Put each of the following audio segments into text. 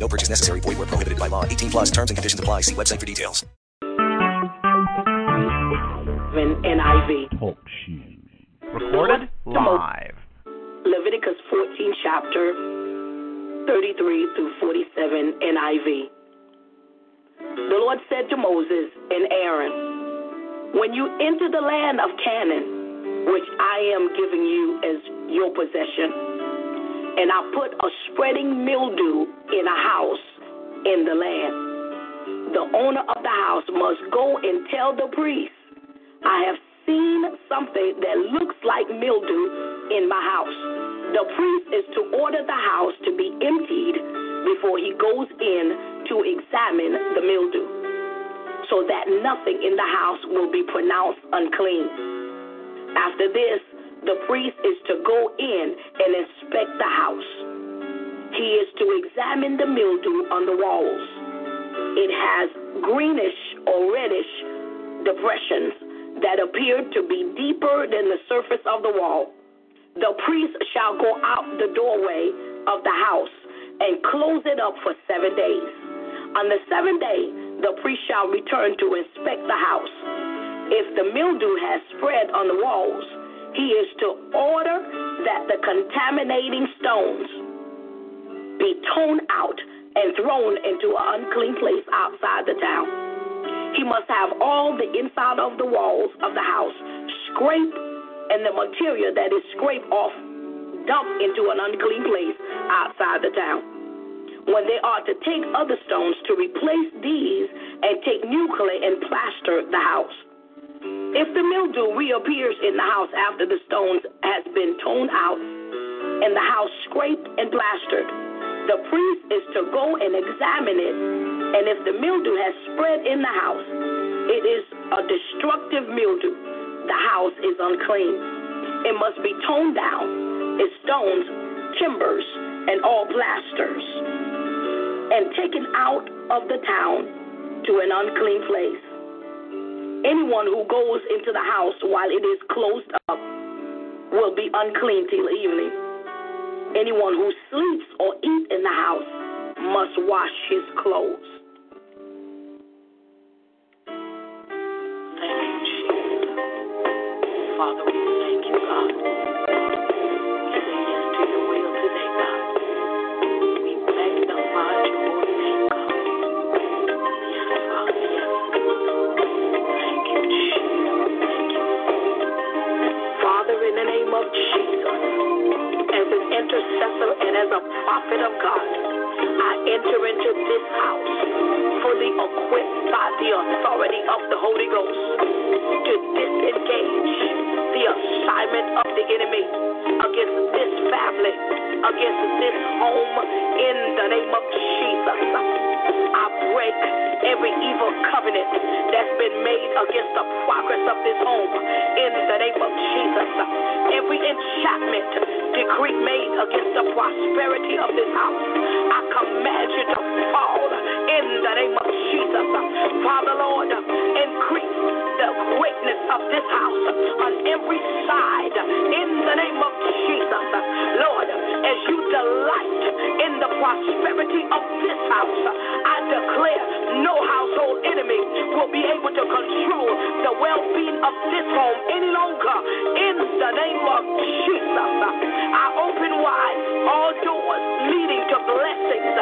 No purchase necessary. Void where prohibited by law. 18 plus terms and conditions apply. See website for details. NIV. Talk shoes. Recorded live. Leviticus 14, chapter 33 through 47, NIV. The Lord said to Moses and Aaron, When you enter the land of Canaan, which I am giving you as your possession, and I put a spreading mildew in a house in the land, the owner of the house must go and tell the priest, I have seen something that looks like mildew in my house. The priest is to order the house to be emptied before he goes in to examine the mildew, so that nothing in the house will be pronounced unclean. After this, the priest is to go in and inspect the house. He is to examine the mildew on the walls. It has greenish or reddish depressions that appear to be deeper than the surface of the wall. The priest shall go out the doorway of the house and close it up for seven days. On the seventh day, the priest shall return to inspect the house. If the mildew has spread on the walls, he is to order that the contaminating stones be torn out and thrown into an unclean place outside the town. He must have all the inside of the walls of the house scraped and the material that is scraped off dumped into an unclean place outside the town. When they are to take other stones to replace these and take new clay and plaster the house. If the mildew reappears in the house after the stones has been torn out and the house scraped and plastered, the priest is to go and examine it. And if the mildew has spread in the house, it is a destructive mildew. The house is unclean. It must be torn down, its stones, timbers, and all plasters, and taken out of the town to an unclean place. Anyone who goes into the house while it is closed up will be unclean till evening. Anyone who sleeps or eats in the house must wash his clothes. Father Lord, increase the greatness of this house on every side in the name of Jesus. Lord, as you delight in the prosperity of this house, I declare no household enemy will be able to control the well being of this home any longer in the name of Jesus. I open wide all doors blessings,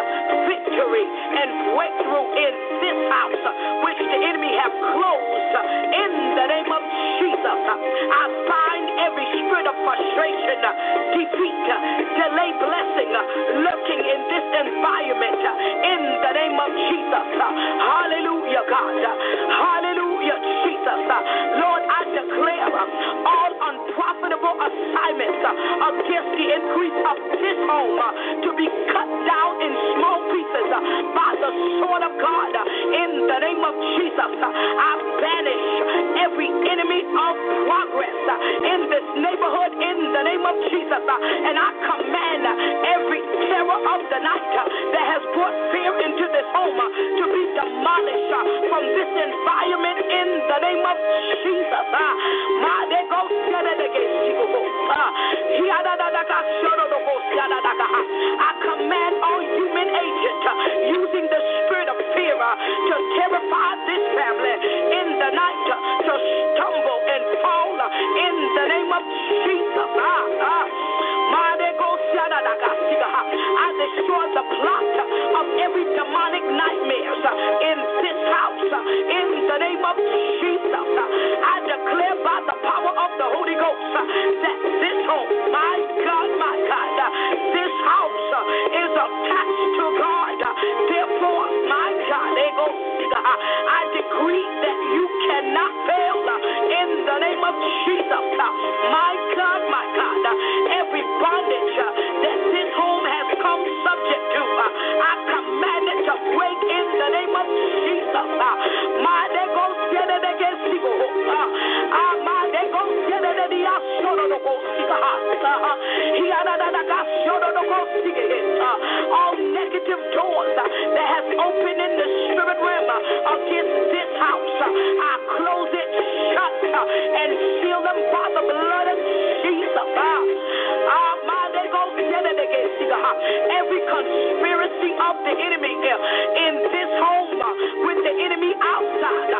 victory, and breakthrough in this house, uh, which the enemy have closed uh, in the name of Jesus. Uh, I bind every spirit of frustration, defeat, delay blessing lurking in this environment in the name of Jesus. Hallelujah, God. Hallelujah, Jesus. Lord, I all unprofitable assignments uh, against the increase of this home uh, to be cut down in small pieces uh, by the sword of God in the name of Jesus. I banish every enemy of progress in this neighborhood in the name of Jesus and I command every terror of the night uh, that has brought fear into this home uh, to be demolished uh, from this environment in the name of Jesus. I command all human agents using the spirit of fear to terrify this family in the night to stumble and fall in the name of Jesus. I destroy the plot of every demonic nightmare in this house in the name of Jesus. I declare by the power of the Holy Ghost that this home, my God, my God, this house is attached to God. Therefore, my God, I decree that you cannot the name of Jesus. Uh, my God, my God, uh, every bondage uh, that this home has come subject to, I command it to break in the name of Jesus. My they go they go get it in the asoro go All negative doors that has opened in the spirit realm against this house, I close it shut and seal them by the blood of Jesus. Ah. Every conspiracy of the enemy in this home with the enemy outside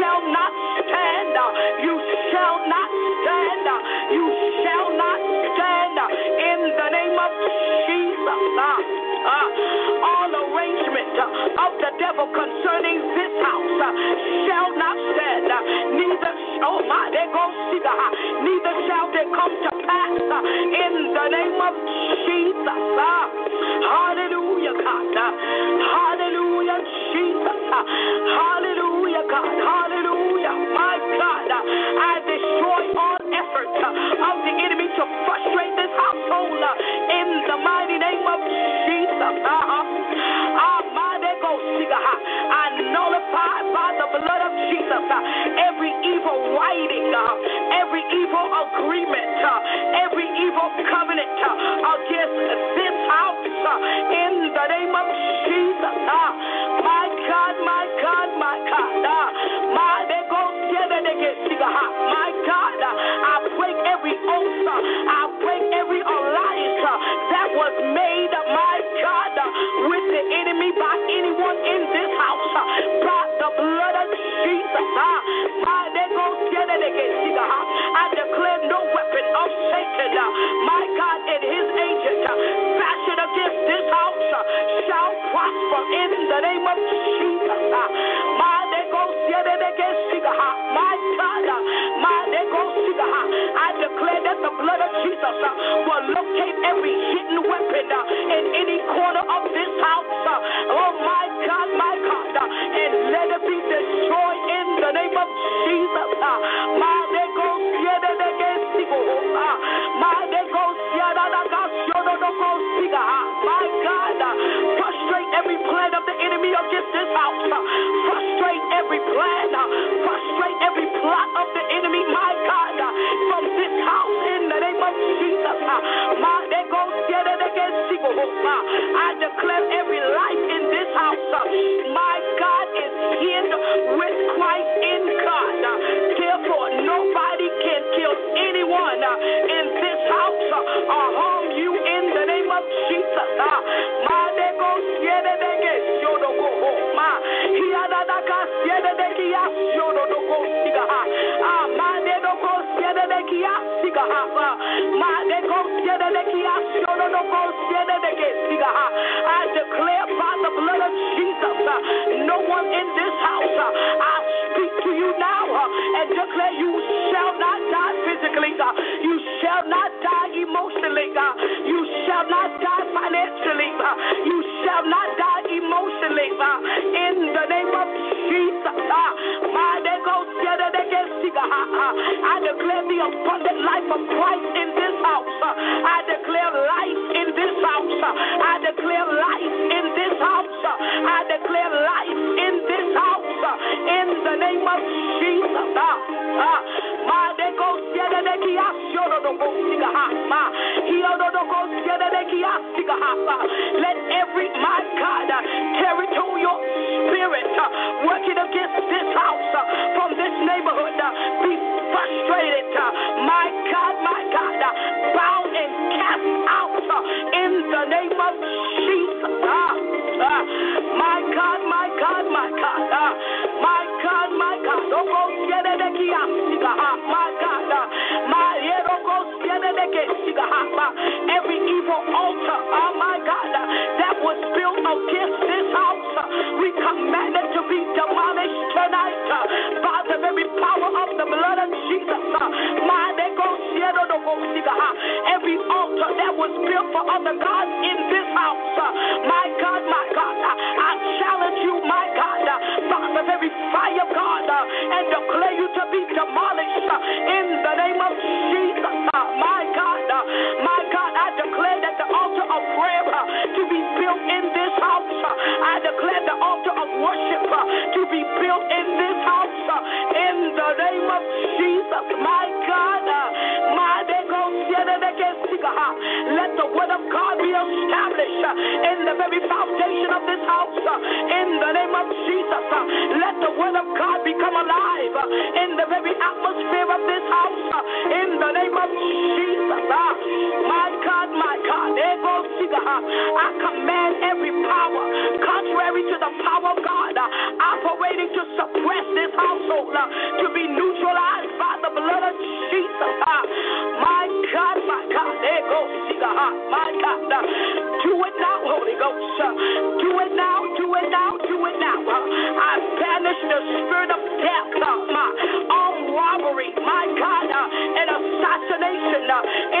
shall not stand. You the devil concerning this house uh, shall not stand. Uh, neither, oh my, they go see the neither shall they come to pass uh, in the name of Jesus. Hallelujah, God. Hallelujah, Jesus. Hallelujah, God. Hallelujah, my God. I destroy all efforts of the enemy to frustrate this household in the mighty name of Jesus. I nullify by the blood of Jesus every evil writing, every evil agreement, uh, every evil covenant uh, against this house uh, in the name of Jesus. My God, my God, my God. My they go together, they get my God, I break every oath, I break every alliance that was made, my God, with the enemy by by the blood of Jesus. Uh, against you. Uh, I declare no weapon of Satan, uh, my God, and his agent fashioned against this house shall prosper in the name of Jesus. My my uh, God, I declare that the blood of Jesus uh, will locate every hidden weapon uh, in any corner of this house. Oh my God, my God, and let it be destroyed in the name of Jesus. My frustrate every plan of the enemy against this house. Uh, frustrate every plan. Uh, frustrate every plot of the enemy, my God, uh, from this house in the name of Jesus. My, they go together against I declare every life in this house, my God, is hid with Christ in God. Therefore, nobody can kill anyone in this house or harm you in the name of Jesus. I declare by the blood of Jesus, uh, no one in this house, uh, I speak to you now uh, and declare you shall not die physically, you shall not die emotionally, you shall not die financially, you shall not die emotionally, in the name I declare the abundant life of Christ in this house. I declare life in this house. I declare life in this house. I declare life in this house. In the name of Jesus. Let every, my God, ah, territorial spirit ah. working against this house ah, from this neighborhood be frustrated. My God, my God, bound and cast out in the name of Jesus. My God, my God, my God, every evil altar, oh my God, that was built against this house, Every altar that was built for other gods in this house, my God, my God, I challenge you, my God, by the very fire God, and declare you to be demolished in the name of Jesus. My God, my God, I declare that the altar of prayer to be built in this house. I declare the altar of worship to be built in this house in the name of Jesus. My God, my let the word of God be established uh, in the very foundation of this house uh, in the name of Jesus. Uh, let the word of God become alive in the very atmosphere of this house in the name of Jesus. My God, my God, I command every power contrary to the power of God operating to suppress this household to be neutralized blood of Jesus. My God, my God, there goes my God. Do it now, Holy Ghost. Do it now, do it now, do it now. I banish the spirit of death, armed robbery, my God, and assassination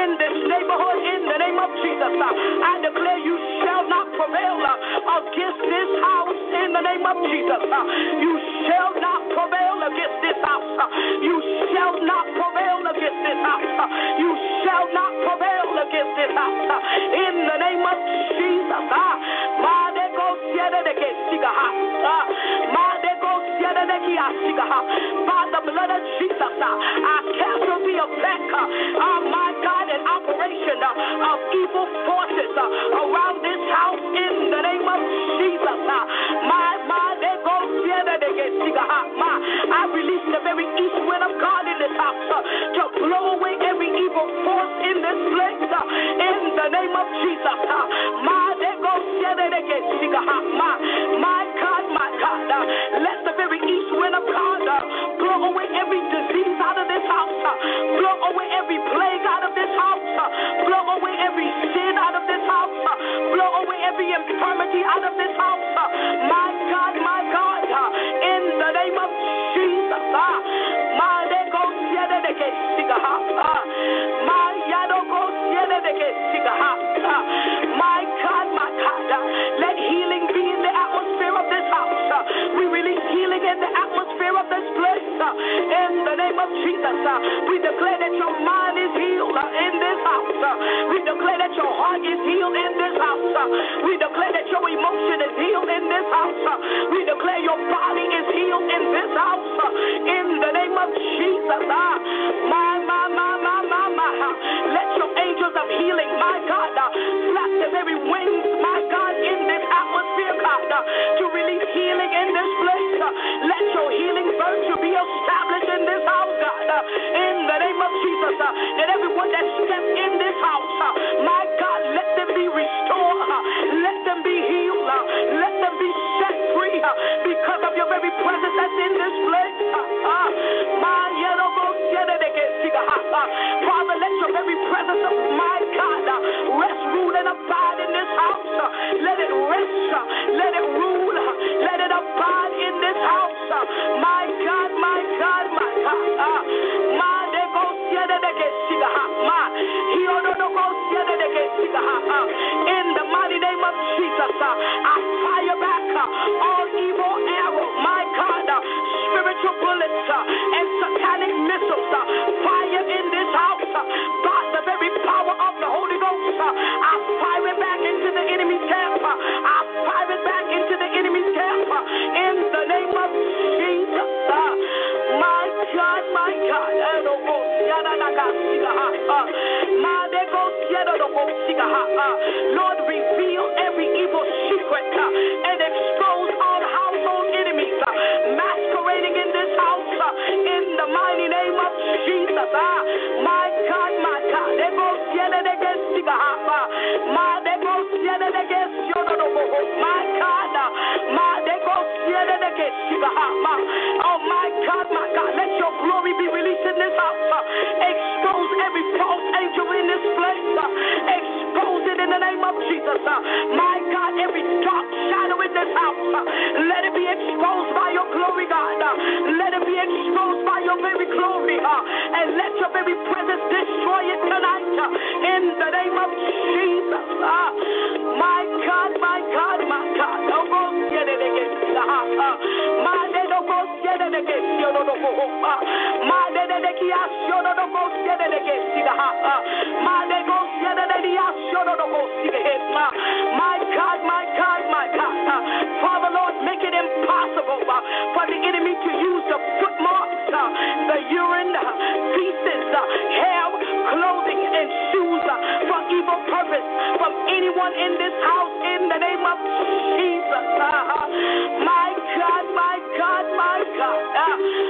in this neighborhood in the name of Jesus. I declare you shall not prevail against this house in the name of Jesus. Uh, you shall not prevail against this house. Uh, you shall not prevail against this house. Uh, you shall not prevail against this house. In the name of Jesus. By the blood of Jesus, I cancel the effect, oh my God, and operation of evil forces Release the very east wind of God in this house uh, to blow away every evil force in this place uh, in the name of Jesus. Uh, my, they go, my God, my God, let the very east wind of God blow away every disease out of this house, blow away every plague out of this house, blow away every sin out of this house, blow away every infirmity out of this house. My God, my God, God, my God, let healing be in the atmosphere of this house. We release healing in the atmosphere of this place. In the name of Jesus, we declare that your mind is healed in this house. We declare that your heart is healed in this house. We declare that your emotion is healed in this house. We declare your body is healed in this house. In the name of Jesus. My, my, my, my, my, my. Let your angels of healing, my God, uh, slap the very wings, my God, in this atmosphere, God, uh, to release healing in this place. Uh, let your healing virtue be established in this house, God, in the name of Jesus. That everyone that steps in this house, my God, let them be restored, because of your very presence that's in this place. Father, let your very presence of my God uh, rest, rule, and abide in this house. Uh. Let it rest, uh, let it rule, let it abide in this house. My God, my God, my God. In the mighty name of Jesus, I fire back all spiritual bullets uh, and satanic missiles. Uh, fire in this house uh, by the very power of the Holy Ghost. I fire it back into the enemy's camp. I fire it back into the enemy's camp in the name of Jesus. My God, my God. Lord, reveal every evil secret and expose all in the mighty name of Jesus. Ah, My God, my God. My God. Ah. De go Oh my God, my God. Let your glory be released in this house. Ah. Expose every false angel in this place. Ah. Expose it in the name of Jesus. My God, Let it be exposed by your glory, God. Let it be exposed by your very glory. Uh, and let your very presence destroy it tonight. Uh, in the name of Jesus. Uh. My God, my God, my God. My God, my God, my God. Father Lord, make it impossible uh, for the enemy to use the footmarks, uh, the urine, uh, feces, hair, clothing, and shoes for evil purpose from anyone in this house in the name of Jesus. My God, my God, my God. I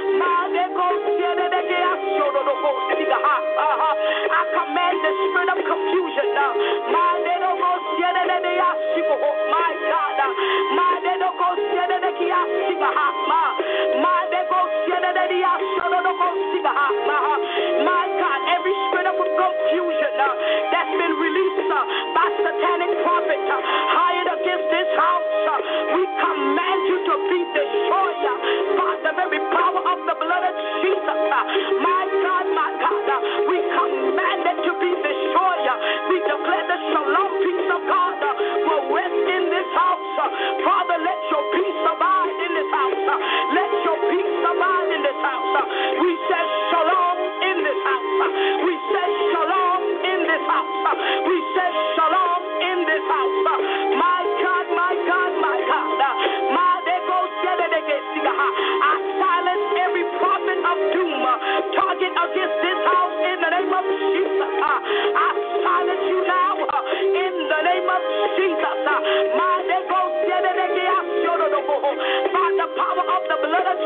confusion uh, that's been released uh, by satanic prophets uh, hired against this house, we command you to be destroyed by the very power of the blood of Jesus. My God, my God, we command it to be destroyed. We declare the shalom peace of God will rest in this house. Father, let your peace abide in this house. Let your peace abide in this house. We say We say shalom in this house. We say shalom in this house. My God, my God, my God. I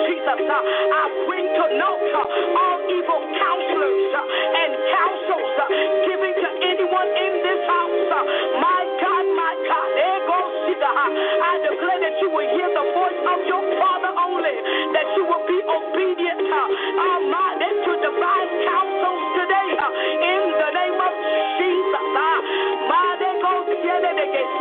Jesus, uh, I bring to note uh, all evil counselors uh, and counsels given to anyone in this house. My God, my God, I declare that you will hear the voice of your Father only, that you will be obedient uh, my, to divine counsels today in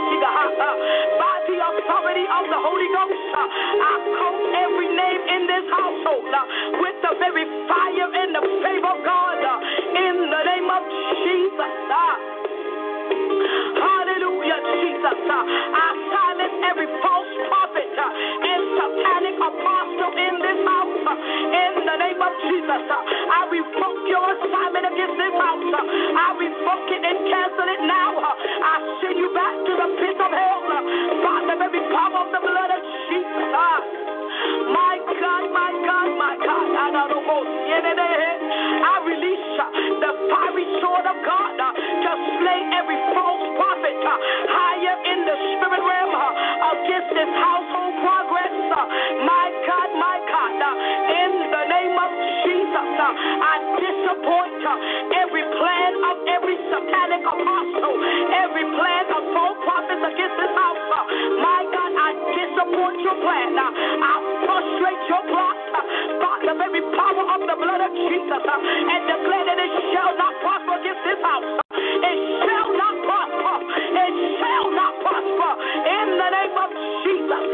By the authority of the Holy Ghost, uh, I coat every name in this household uh, with the very fire and the favor of God uh, in the name of Jesus. Hallelujah, Jesus. I silence every false prophet and satanic apostle in this house. In the name of Jesus, I revoke your assignment against this house. I revoke it and cancel it now. I send you pit of hell by the very power of the blood of Jesus. Uh. My God, my God, my God. I don't know. I release uh, the fiery sword of God uh, to slay every false prophet higher in the spirit realm against this household progress. My I disappoint every plan of every satanic apostle, every plan of false prophets against this house. My God, I disappoint your plan. I frustrate your plot by the very power of the blood of Jesus and declare that it shall not prosper against this house. It shall not prosper. It shall not prosper in the name of Jesus.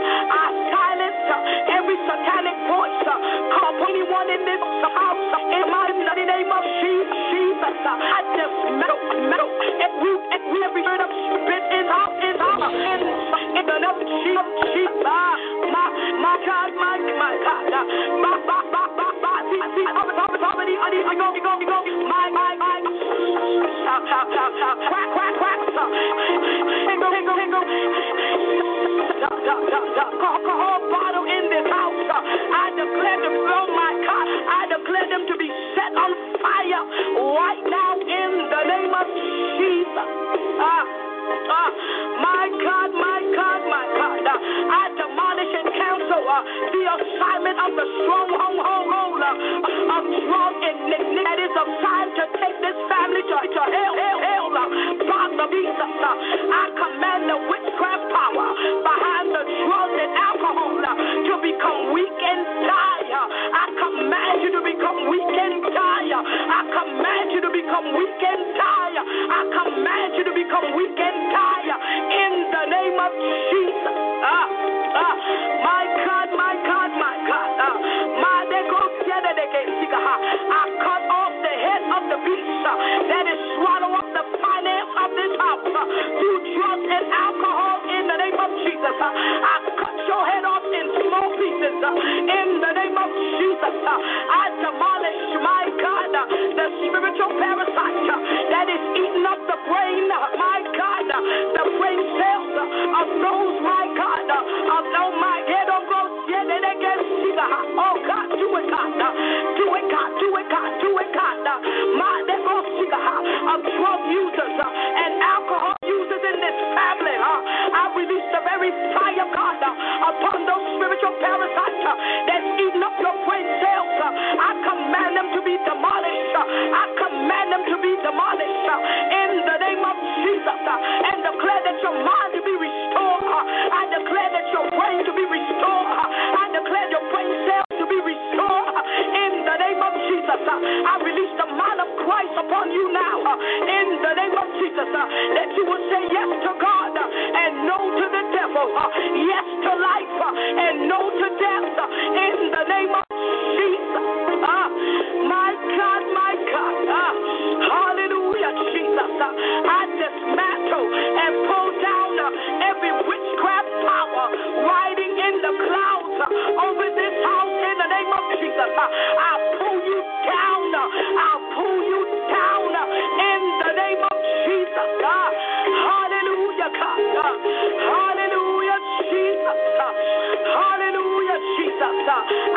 I silence every satanic voice call anyone in this house in my name of Jesus. I just metal, metal, and we, and every word of spit in our, in our, in, the name of Jesus. My, my God, my, my God. Ba, ba, ba, ba, ba, already, I need, I go, go, go, my, my, my. Stop, stop, stop, stop. Quack, quack, Alcohol bottle in this house. I declare to fill my car. I declare them to be set on fire right now in the name of Jesus. Ah, ah, my God, my God, my God. I demolish and cancel uh, the assignment of the stronghold uh, of drug and that is assigned to take this family to, to hell, hell, hell. Uh, Father Jesus, uh, I command the witchcraft become weak and. Uh, I command you to become weak and. Uh, I command you to become weak and. Uh, I command you to become weak and die in the name of Jesus. Ah, ah, my God, my God, my God. Ah, my I cut off the head of the beast that is swallow up the finance of this house uh, through drugs and alcohol in the name of Jesus. Uh, I cut your head off in small pieces uh, in the name of Jesus. I demolish, my God, the spiritual parasite that is eating up the brain, my God, the brain cells of those, my God, of oh my head of those, oh God, do it, God, do it, God, do it, God, do it, God, my of drug users uh, and alcohol users in this family. Uh. I release the very fire, of God, uh, upon those spiritual parasites that's eating up your brain cells. I command them to be demolished. I command them to be demolished in the name of Jesus and declare that your mind to be restored. I declare that your brain to be restored. I declare your brain Jesus. Uh, I release the mind of Christ upon you now uh, in the name of Jesus uh, that you will say yes to God and no to the devil, yes to life and no to death in the name of Jesus. My God, my God. Hallelujah, Jesus. I dismantle and pull down every witchcraft power riding in the clouds over this house in the name of Jesus. I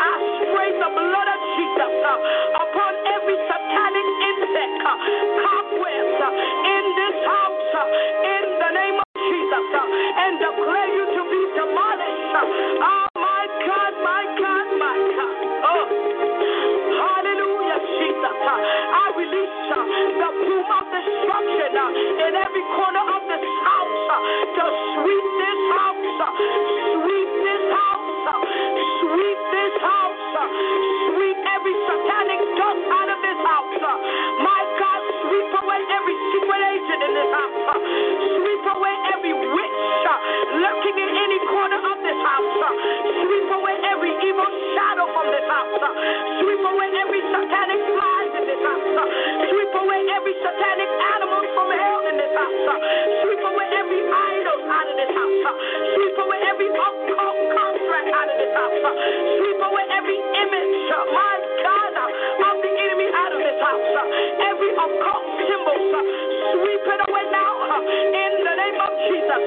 I spray the blood of Jesus uh, upon every satanic insect, uh, cobwebs uh, in this house in the name of Jesus and declare you to be demolished. Oh, my God, my God, my. Oh, hallelujah, Jesus. I release the boom of destruction in every corner of this house to sweep this house, sweep this house, sweep this house, sweep every satanic dust out of this house. My God, sweep away every secret agent in this house, sweep away every witch lurking in any corner of this house, sweep away every evil shadow from this house, sweep away every satanic flies in this house, sweep away every satanic animal from house, sweep away every idol out of this house, sweep away every occult contract out of this house, sweep away every image, my God, of the enemy out of this house, every occult symbol, sweep it away now. In the name of Jesus,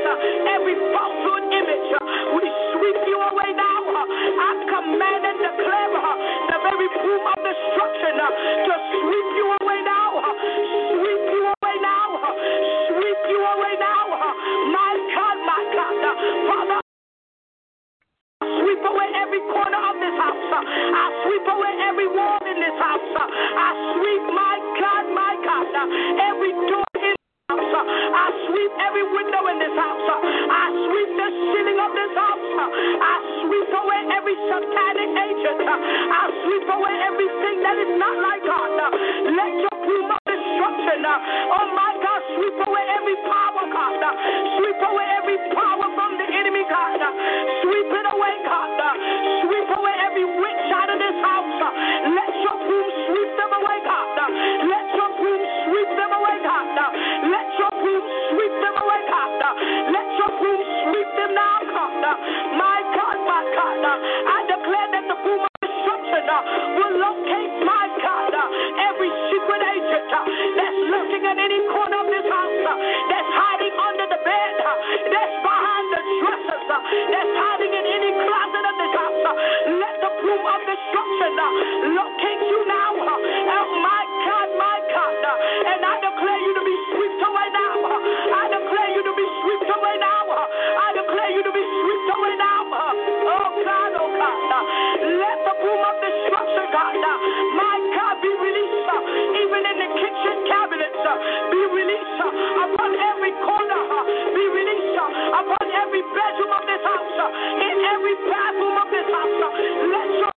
every falsehood image, we sweep you away now. I command and declare the very boom of destruction to sweep you away now, Sweep away every corner of this house. I sweep away every wall in this house. I sweep, my God, my God, every door in this house. I sweep every window in this house. I sweep the ceiling of this house. I sweep away every satanic agent. I sweep away everything that is not like God. Let your broom of destruction, oh my God, sweep away every power, God. Sweep away every power from the enemy, God. Sweep it My God, my God, uh, I declare that the boom of destruction uh, will locate, my God, uh, every secret agent that's lurking in any corner of this house, that's hiding under the bed, that's behind the dressers, that's hiding in any closet of this house. Let the boom of destruction locate you now. Be released upon every corner. Be released upon every bedroom of this house. In every bathroom of this house. Let your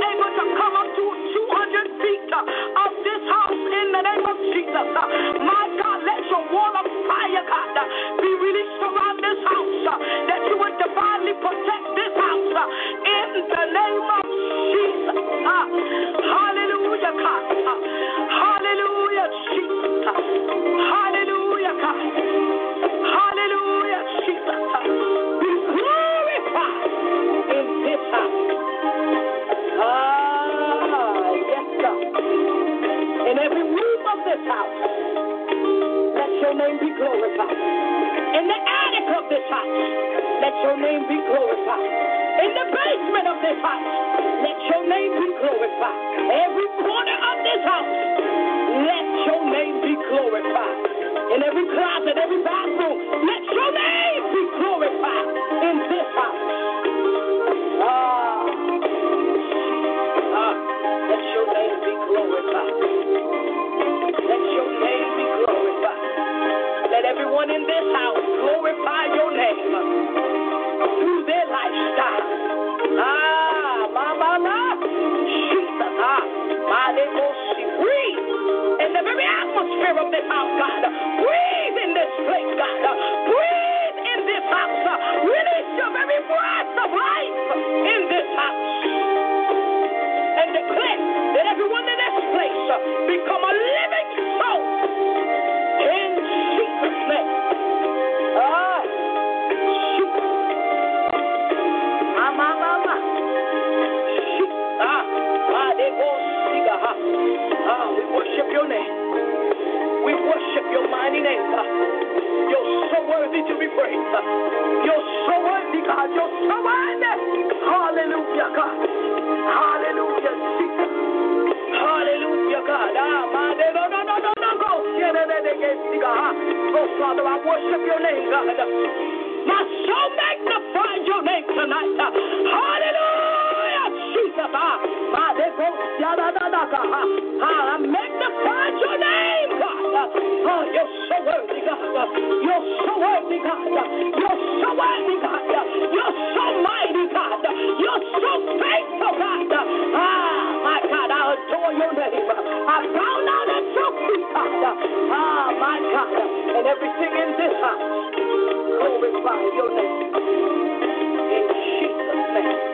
able to come up to 200 feet uh, of this house in the name of Jesus. Uh, my God, let your wall of fire, God, uh, be released around this house, that you would divinely protect this house in the name of Jesus. Hallelujah, God. Become a living soul in Jesus' name. Ah, shoot. Ah, ma. Shoot. Ah, ah, they go the ah. Ah, we worship your name. We worship your mighty name, God. You're so worthy to be praised. You're so worthy, God. You're so worthy. Hallelujah, God. Hallelujah, Jesus. God. Go. Oh, Father, I worship your name, God. My soul magnifies your name tonight. Hallelujah. Ah. Ah, I your name, God. You're so worthy, God. You're so worthy, God. I bow down at your feet, God. Ah, my God. And everything in this house, glorify your name. In Jesus' name.